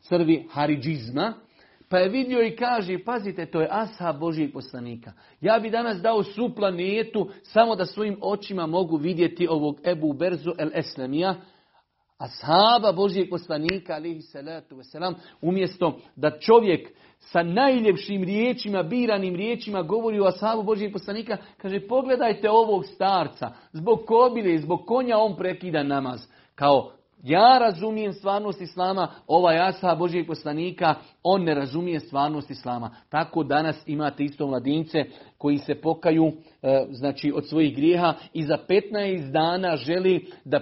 crvi haridžizma, pa je vidio i kaže, pazite, to je Asha Božijeg poslanika. Ja bi danas dao svu planetu samo da svojim očima mogu vidjeti ovog Ebu Berzu el Eslemija, ashaba Božijeg poslanika, alihi salatu wasalam, umjesto da čovjek sa najljepšim riječima, biranim riječima govori o ashabu Božijeg poslanika, kaže pogledajte ovog starca, zbog kobile, zbog konja on prekida namaz. Kao ja razumijem stvarnost Islama, ovaj asa Božijeg poslanika, on ne razumije stvarnost Islama. Tako danas imate isto mladince koji se pokaju e, znači od svojih grijeha i za 15 dana želi da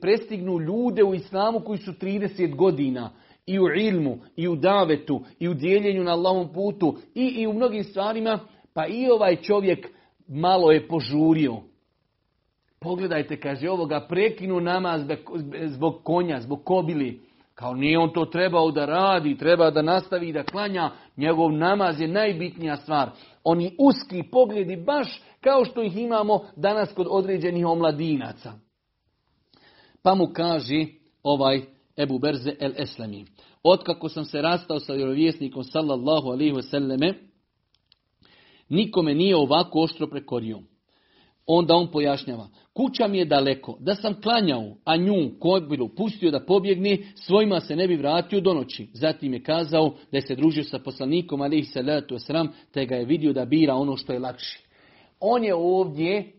prestignu ljude u Islamu koji su 30 godina. I u ilmu, i u davetu, i u dijeljenju na Allahom putu, i, i u mnogim stvarima, pa i ovaj čovjek malo je požurio. Pogledajte, kaže, ovoga prekinu nama zbog konja, zbog kobili. Kao nije on to trebao da radi, treba da nastavi da klanja. Njegov namaz je najbitnija stvar. Oni uski pogledi baš kao što ih imamo danas kod određenih omladinaca. Pa mu kaže ovaj Ebu Berze el Eslami. Otkako sam se rastao sa vjerovjesnikom sallallahu alihi wasallame, nikome nije ovako oštro prekorio. Onda on pojašnjava, kuća mi je daleko, da sam klanjao, a nju kobilu pustio da pobjegne, svojima se ne bi vratio do noći. Zatim je kazao da je se družio sa poslanikom, ali se letu sram, te ga je vidio da bira ono što je lakše. On je ovdje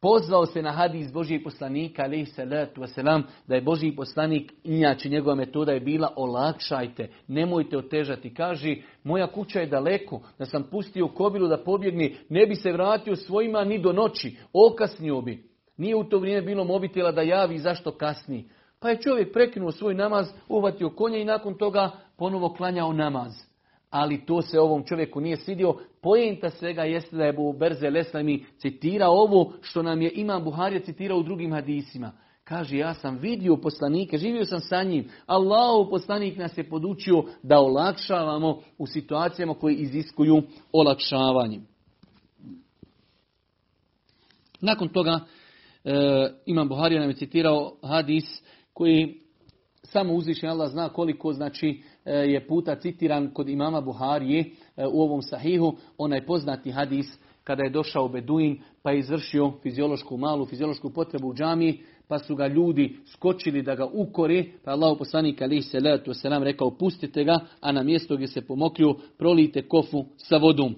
pozvao se na hadis Božijeg poslanika, alaih salatu wasalam, da je Božiji poslanik, inače njegova metoda je bila olakšajte, nemojte otežati. Kaže, moja kuća je daleko, da sam pustio kobilu da pobjegne, ne bi se vratio svojima ni do noći, okasnio bi. Nije u to vrijeme bilo mobitela da javi zašto kasni. Pa je čovjek prekinuo svoj namaz, uhvatio konja i nakon toga ponovo klanjao namaz ali to se ovom čovjeku nije svidio. Pojenta svega jeste da je Bu Berze Leslami citirao ovo što nam je Imam Buharija citirao u drugim hadisima. Kaže, ja sam vidio poslanike, živio sam sa njim. Allahu poslanik nas je podučio da olakšavamo u situacijama koje iziskuju olakšavanje. Nakon toga, e, Imam Buharija nam je citirao hadis koji samo uzvišnji Allah zna koliko znači je puta citiran kod imama Buharije e, u ovom sahihu, onaj poznati hadis kada je došao Beduin pa je izvršio fiziološku malu fiziološku potrebu u džamiji, pa su ga ljudi skočili da ga ukore, pa Allah poslanik alihi salatu wasalam rekao pustite ga, a na mjesto gdje se pomokrio prolite kofu sa vodom.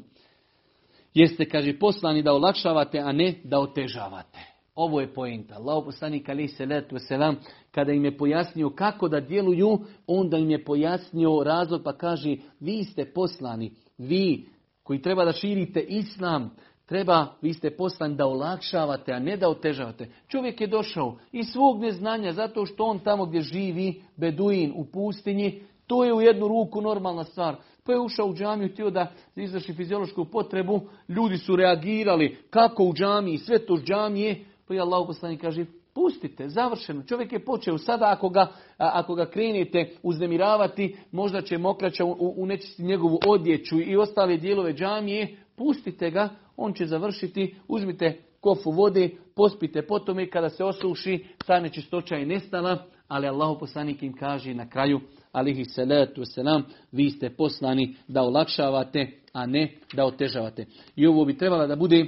Jeste, kaže, poslani da olakšavate, a ne da otežavate. Ovo je pojenta. Allah poslanik ali se letu selam kada im je pojasnio kako da djeluju, onda im je pojasnio razlog pa kaže vi ste poslani, vi koji treba da širite islam, Treba, vi ste poslan da olakšavate, a ne da otežavate. Čovjek je došao iz svog neznanja, zato što on tamo gdje živi, beduin u pustinji, to je u jednu ruku normalna stvar. Pa je ušao u džamiju, htio da izvrši fiziološku potrebu, ljudi su reagirali kako u džamiji, sve to džamije, pa Allah poslanik kaže, pustite, završeno. Čovjek je počeo, sada ako ga, ako ga krenete uznemiravati, možda će mokraća unečiti njegovu odjeću i ostale dijelove džamije, pustite ga, on će završiti, uzmite kofu vode, pospite potom i kada se osuši, ta nečistoća je nestala, ali Allah poslanik im kaže na kraju, alihi salatu wasalam, vi ste poslani da olakšavate, a ne da otežavate. I ovo bi trebala da bude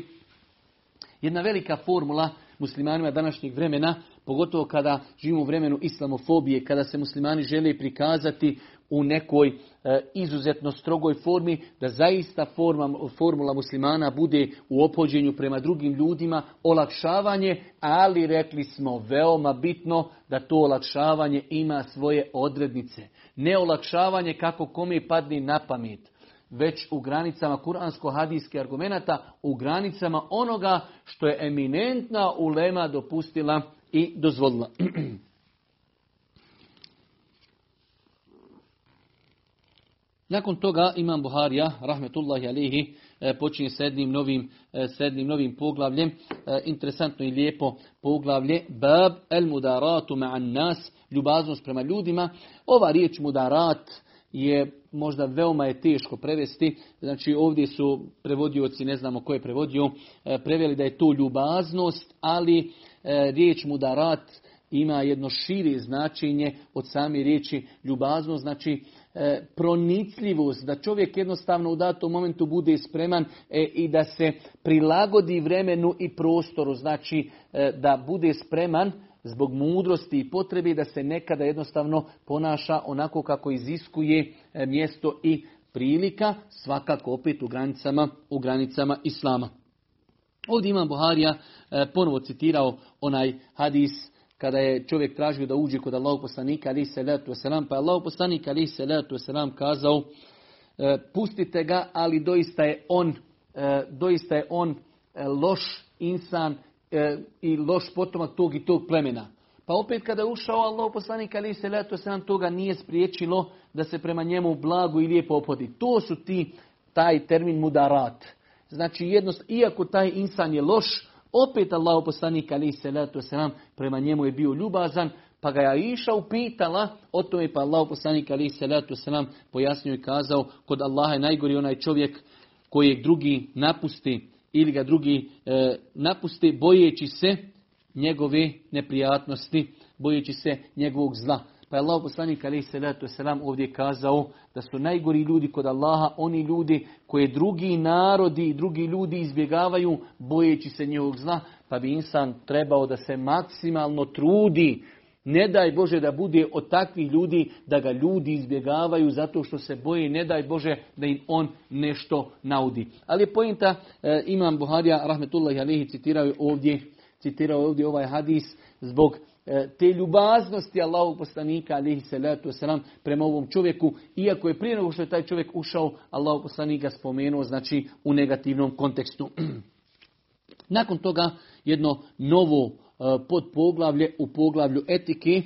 jedna velika formula muslimanima današnjeg vremena, pogotovo kada živimo u vremenu islamofobije, kada se muslimani žele prikazati u nekoj e, izuzetno strogoj formi, da zaista forma, formula muslimana bude u opođenju prema drugim ljudima, olakšavanje, ali rekli smo veoma bitno da to olakšavanje ima svoje odrednice. Ne olakšavanje kako kome padne na pamet već u granicama kuransko-hadijskih argumenata, u granicama onoga što je eminentna ulema dopustila i dozvolila. Nakon toga Imam Buharija, rahmetullahi alihi, e, počinje s jednim novim, e, s jednim novim poglavljem, e, interesantno i lijepo poglavlje, Bab el mudaratu ma'an nas, ljubaznost prema ljudima. Ova riječ mudarat je možda veoma je teško prevesti. Znači ovdje su prevodioci, ne znamo ko je prevodio, preveli da je to ljubaznost, ali riječ mudarat ima jedno šire značenje od same riječi ljubaznost, znači E, pronicljivost, da čovjek jednostavno u datom momentu bude spreman e, i da se prilagodi vremenu i prostoru, znači e, da bude spreman zbog mudrosti i potrebi da se nekada jednostavno ponaša onako kako iziskuje mjesto i prilika, svakako opet u granicama, u granicama Islama. Ovdje imam Buharija ponovo citirao onaj hadis kada je čovjek tražio da uđe kod Allahog poslanika ali se letu wasalam, pa je Allahog poslanik ali se letu wasalam kazao e, pustite ga, ali doista je on, e, doista je on e, loš insan i loš potomak tog i tog plemena. Pa opet kada je ušao Allah poslanik ali se letu wasalam, toga nije spriječilo da se prema njemu blago i lijepo opodi. To su ti, taj termin mudarat. Znači, jednost, iako taj insan je loš, opet Allah poslanik ali se letu selam prema njemu je bio ljubazan, pa ga je Iša upitala, o tome pa Allah poslanik ali se letu selam pojasnio i kazao, kod Allaha je najgori onaj čovjek kojeg drugi napusti ili ga drugi e, napusti bojeći se njegove neprijatnosti, bojeći se njegovog zla. Pa je Allah poslanik alaih salatu wasalam ovdje kazao da su najgori ljudi kod Allaha oni ljudi koje drugi narodi i drugi ljudi izbjegavaju bojeći se njihovog zla. Pa bi insan trebao da se maksimalno trudi. Ne daj Bože da bude od takvih ljudi da ga ljudi izbjegavaju zato što se boje. Ne daj Bože da im on nešto naudi. Ali je pojenta, e, imam Buharija, rahmetullahi alihi, citirao ovdje, citirao ovdje ovaj hadis zbog E, te ljubaznosti Allahog poslanika alihi salatu wasalam prema ovom čovjeku, iako je prije nego što je taj čovjek ušao, Allahog poslanika spomenuo, znači u negativnom kontekstu. Nakon toga jedno novo e, podpoglavlje u poglavlju etike,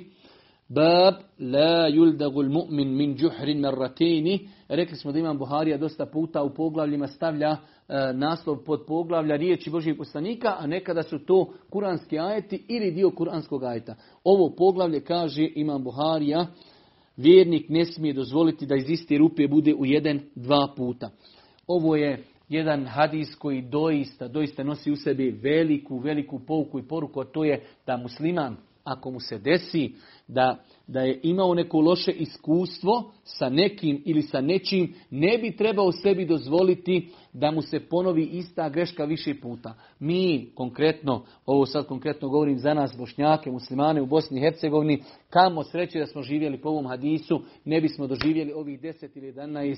Bab la yuldagul mu'min min džuhrin marratini. Rekli smo da imam Buharija dosta puta u poglavljima stavlja E, naslov pod poglavlja riječi Božih poslanika, a nekada su to kuranski ajeti ili dio kuranskog ajeta. Ovo poglavlje kaže Imam Buharija, vjernik ne smije dozvoliti da iz iste rupe bude u jedan, dva puta. Ovo je jedan hadis koji doista, doista nosi u sebi veliku, veliku pouku i poruku, a to je da musliman, ako mu se desi da da je imao neko loše iskustvo sa nekim ili sa nečim, ne bi trebao sebi dozvoliti da mu se ponovi ista greška više puta. Mi konkretno, ovo sad konkretno govorim za nas bošnjake, muslimane u Bosni i Hercegovini, kamo sreće da smo živjeli po ovom hadisu, ne bismo doživjeli ovih 10 ili 11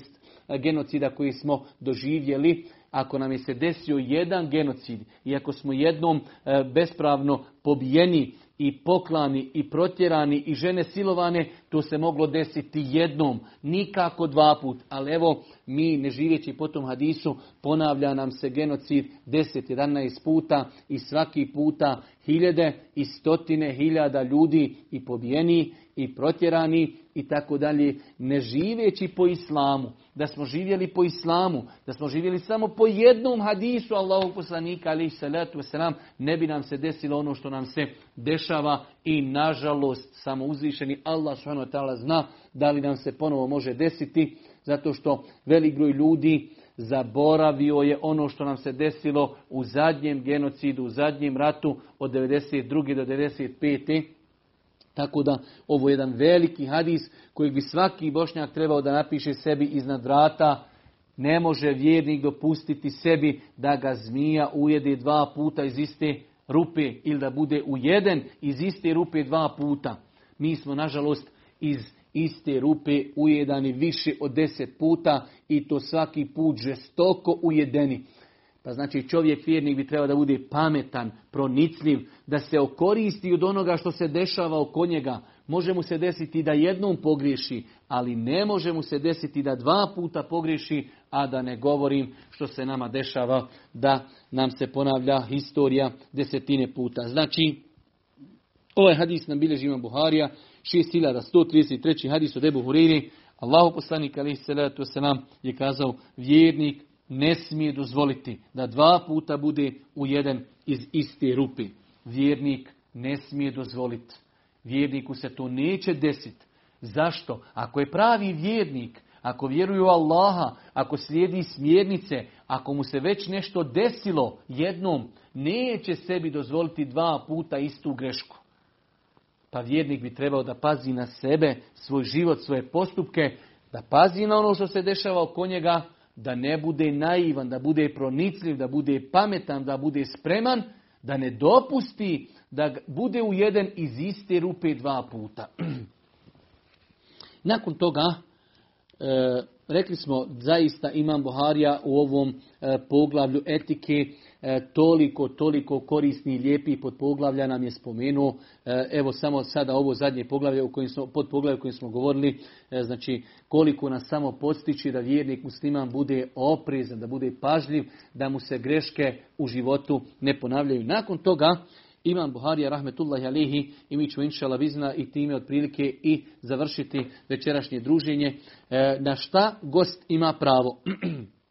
genocida koji smo doživjeli. Ako nam je se desio jedan genocid i ako smo jednom e, bespravno pobijeni i poklani i protjerani i žene silovane, to se moglo desiti jednom, nikako dva put. Ali evo, mi ne živeći po tom hadisu, ponavlja nam se genocid 10-11 puta i svaki puta hiljede i stotine hiljada ljudi i pobijeni i protjerani i tako dalje, ne živeći po islamu, da smo živjeli po islamu, da smo živjeli samo po jednom hadisu Allahu poslanika ali salatu wasalam, ne bi nam se desilo ono što nam se dešava i nažalost samo uzvišeni Allah subhanahu zna da li nam se ponovo može desiti, zato što velik broj ljudi zaboravio je ono što nam se desilo u zadnjem genocidu, u zadnjem ratu od 92. do 95. Tako da ovo je jedan veliki hadis koji bi svaki bošnjak trebao da napiše sebi iznad vrata. Ne može vjernik dopustiti sebi da ga zmija ujede dva puta iz iste rupe ili da bude ujeden iz iste rupe dva puta. Mi smo nažalost iz iste rupe ujedani više od deset puta i to svaki put žestoko ujedeni. Pa znači čovjek vjernik bi trebao da bude pametan, pronicljiv, da se okoristi od onoga što se dešava oko njega. Može mu se desiti da jednom pogriješi, ali ne može mu se desiti da dva puta pogriješi, a da ne govorim što se nama dešava da nam se ponavlja historija desetine puta. Znači, ovaj hadis nam bilježi ima Buharija, 6133. hadis od Ebu Huriri, Allahu poslanik alaihi salatu wasalam je kazao vjernik ne smije dozvoliti da dva puta bude ujeden iz iste rupe. Vjernik ne smije dozvoliti. Vjerniku se to neće desiti. Zašto? Ako je pravi vjernik, ako vjeruje u Allaha, ako slijedi smjernice, ako mu se već nešto desilo jednom, neće sebi dozvoliti dva puta istu grešku. Pa vjernik bi trebao da pazi na sebe, svoj život, svoje postupke, da pazi na ono što se dešava oko njega, da ne bude naivan, da bude pronicljiv, da bude pametan, da bude spreman, da ne dopusti da bude ujeden iz iste rupe dva puta. Nakon toga, e, rekli smo, zaista imam Buharija u ovom e, poglavlju etike toliko, toliko korisni i lijepi pod poglavlja nam je spomenuo. E, evo samo sada ovo zadnje poglavlje u kojem smo, pod poglavlje u kojem smo govorili, e, znači koliko nas samo postići da vjernik musliman bude oprezan, da bude pažljiv, da mu se greške u životu ne ponavljaju. Nakon toga, Imam Buharija rahmetullahi alihi i mi ćemo inšala vizna i time otprilike i završiti večerašnje druženje. Na šta gost ima pravo?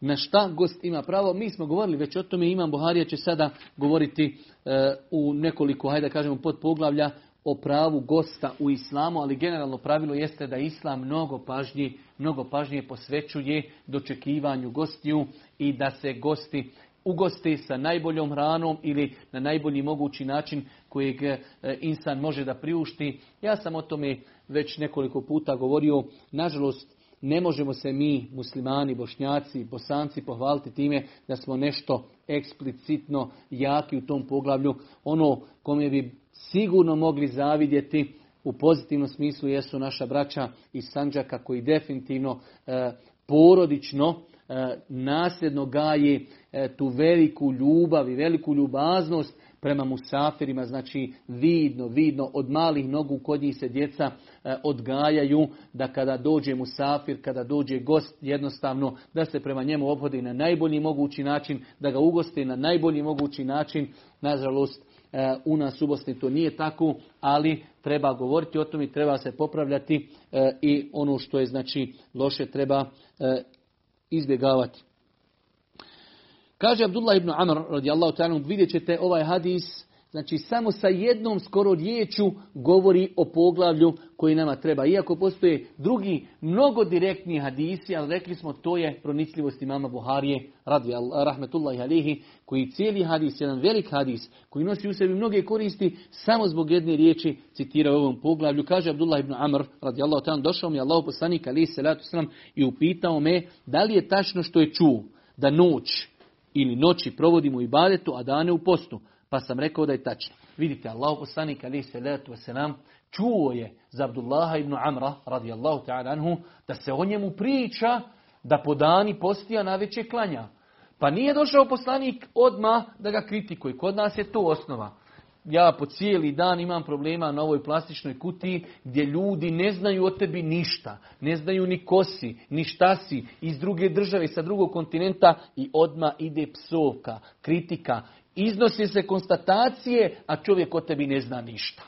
na šta gost ima pravo. Mi smo govorili već o tome, Imam Buharija će sada govoriti e, u nekoliko, hajde da kažemo, pod poglavlja o pravu gosta u islamu, ali generalno pravilo jeste da islam mnogo pažnje, mnogo pažnje posvećuje dočekivanju gostiju i da se gosti ugoste sa najboljom hranom ili na najbolji mogući način kojeg e, insan može da priušti. Ja sam o tome već nekoliko puta govorio. Nažalost, ne možemo se mi, muslimani, bošnjaci, bosanci, pohvaliti time da smo nešto eksplicitno jaki u tom poglavlju. Ono kome bi sigurno mogli zavidjeti u pozitivnom smislu jesu naša braća iz Sanđaka koji definitivno e, porodično nasljedno gaje e, tu veliku ljubav i veliku ljubaznost prema musafirima, znači vidno, vidno, od malih nogu kod njih se djeca e, odgajaju, da kada dođe musafir, kada dođe gost, jednostavno da se prema njemu obhodi na najbolji mogući način, da ga ugosti na najbolji mogući način. Nažalost, e, u nas u Bosni to nije tako, ali treba govoriti o tom i treba se popravljati e, i ono što je znači loše treba izbjegavati. Kaže Abdullah ibn Amr radijallahu ta'ala, vidjet ćete ovaj hadis, znači samo sa jednom skoro riječu govori o poglavlju koji nama treba. Iako postoje drugi, mnogo direktni hadisi, ali rekli smo to je pronicljivost imama Buharije, radi rahmetullahi alihi, koji cijeli hadis, jedan velik hadis, koji nosi u sebi mnoge koristi, samo zbog jedne riječi citira u ovom poglavlju. Kaže Abdullah ibn Amr, radijallahu ta'ala, došao mi Allah poslanik alihi salatu sallam i upitao me da li je tačno što je čuo da noć ili noći provodimo u ibadetu, a dane u postu. Pa sam rekao da je tačno. Vidite, Allah poslanik ali se letu nam čuo je za Abdullaha ibn Amra radijallahu ta'ala anhu da se o njemu priča da po dani postija na veće klanja. Pa nije došao poslanik odma da ga kritikuje. Kod nas je to osnova. ja po cijeli dan imam problema na ovoj plastičnoj kutiji gdje ljudi ne znaju o tebi ništa. Ne znaju ni kosi, ni šta si, iz druge države, sa drugog kontinenta i odma ide psovka, kritika. Iznose se konstatacije, a čovjek o tebi ne zna ništa.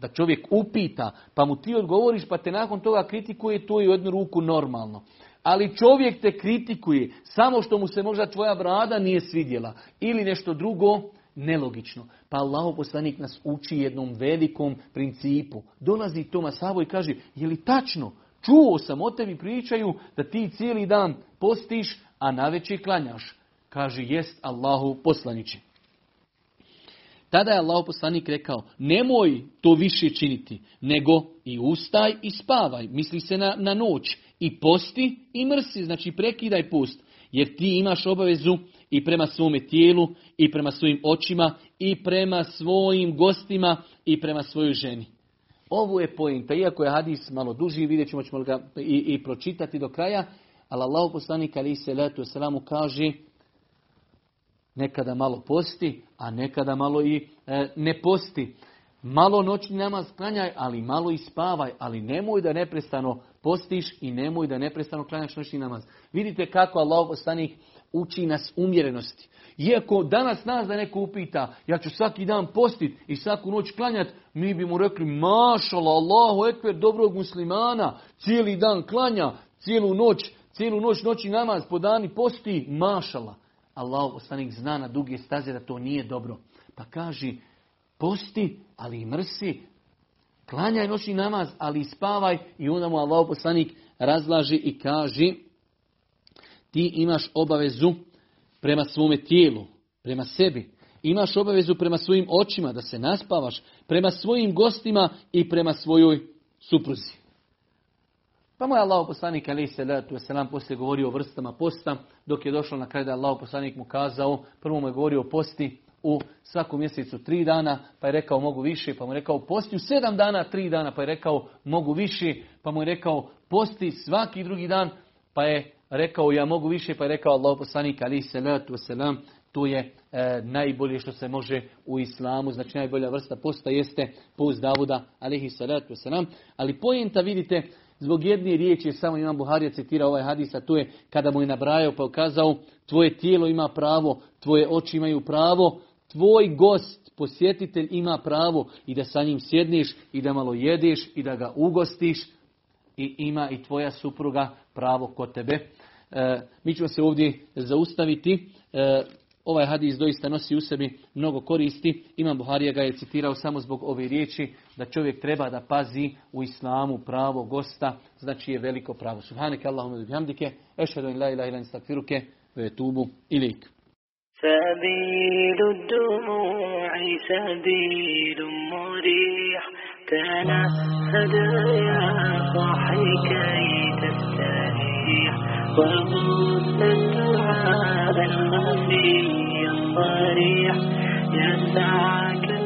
Da čovjek upita, pa mu ti odgovoriš, pa te nakon toga kritikuje, to je u jednu ruku normalno. Ali čovjek te kritikuje samo što mu se možda tvoja brada nije svidjela ili nešto drugo, nelogično. Pa Allah poslanik nas uči jednom velikom principu. Dolazi Toma Savo i kaže, je li tačno? Čuo sam o tebi pričaju da ti cijeli dan postiš, a navečer klanjaš. Kaže, jest Allahu poslanići. Tada je Allah poslanik rekao, nemoj to više činiti, nego i ustaj i spavaj. Misli se na, na noć. I posti i mrsi, znači prekidaj post. Jer ti imaš obavezu i prema svome tijelu, i prema svojim očima, i prema svojim gostima, i prema svojoj ženi. Ovo je pojenta, iako je hadis malo duži, vidjet ćemo, ćemo ga i, i pročitati do kraja, ali Allah poslanik ali se letu selamu kaže nekada malo posti, a nekada malo i e, ne posti. Malo noćni namaz klanjaj, ali malo i spavaj, ali nemoj da neprestano postiš i nemoj da neprestano klanjaš noćni namaz. Vidite kako Allah poslanik uči nas umjerenosti. Iako danas nas da neko upita, ja ću svaki dan postit i svaku noć klanjat, mi bi mu rekli, mašala, Allahu ekber, dobrog muslimana, cijeli dan klanja, cijelu noć, cijelu noć noći namaz, po dani posti, mašala. Allah poslanik zna na duge staze da to nije dobro. Pa kaže, posti, ali i mrsi, klanjaj noćni namaz, ali i spavaj i onda mu Allah poslanik razlaži i kaže, ti imaš obavezu prema svome tijelu, prema sebi. Imaš obavezu prema svojim očima da se naspavaš, prema svojim gostima i prema svojoj supruzi. Pa moj Allah poslanik ali se selam poslije govorio o vrstama posta, dok je došlo na kraj da Allah poslanik mu kazao, prvo mu je govorio o posti u svakom mjesecu tri dana, pa je rekao mogu više, pa mu je rekao posti u sedam dana tri dana, pa je rekao mogu više, pa mu je rekao posti svaki drugi dan, pa je rekao ja mogu više, pa je rekao Allah poslanik ali salatu wasalam, to je e, najbolje što se može u islamu, znači najbolja vrsta posta jeste post Davuda alihi salatu wasalam, ali pojenta vidite, zbog jedne riječi samo Imam Buharija citira ovaj hadis, a to je kada mu je nabrajao pa ukazao tvoje tijelo ima pravo, tvoje oči imaju pravo, tvoj gost, posjetitelj ima pravo i da sa njim sjedniš i da malo jedeš i da ga ugostiš i ima i tvoja supruga pravo kod tebe. E, mi ćemo se ovdje zaustaviti. E, ovaj hadis doista nosi u sebi mnogo koristi. Imam Buharija ga je citirao samo zbog ove riječi da čovjek treba da pazi u islamu pravo gosta, znači je veliko pravo. Subhaneke Allahumma bihamdike, ešhedu in la ilaha illa anta ve etubu ilik. سبيل الدموع سبيل مريح تنهد يا صاحي كي تستريح وغص الدعاء الخفي الصريح يسعك